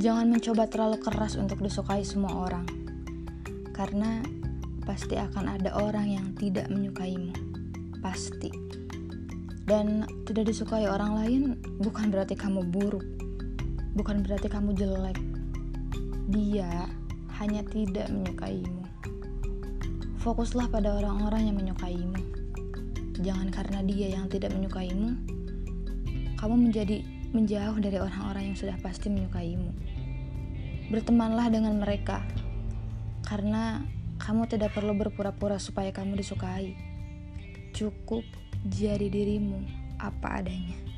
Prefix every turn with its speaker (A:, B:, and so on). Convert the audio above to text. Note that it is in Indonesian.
A: Jangan mencoba terlalu keras untuk disukai semua orang, karena pasti akan ada orang yang tidak menyukaimu. Pasti, dan tidak disukai orang lain bukan berarti kamu buruk, bukan berarti kamu jelek. Dia hanya tidak menyukaimu. Fokuslah pada orang-orang yang menyukaimu. Jangan karena dia yang tidak menyukaimu, kamu menjadi menjauh dari orang-orang yang sudah pasti menyukaimu. Bertemanlah dengan mereka, karena kamu tidak perlu berpura-pura supaya kamu disukai. Cukup jadi dirimu apa adanya.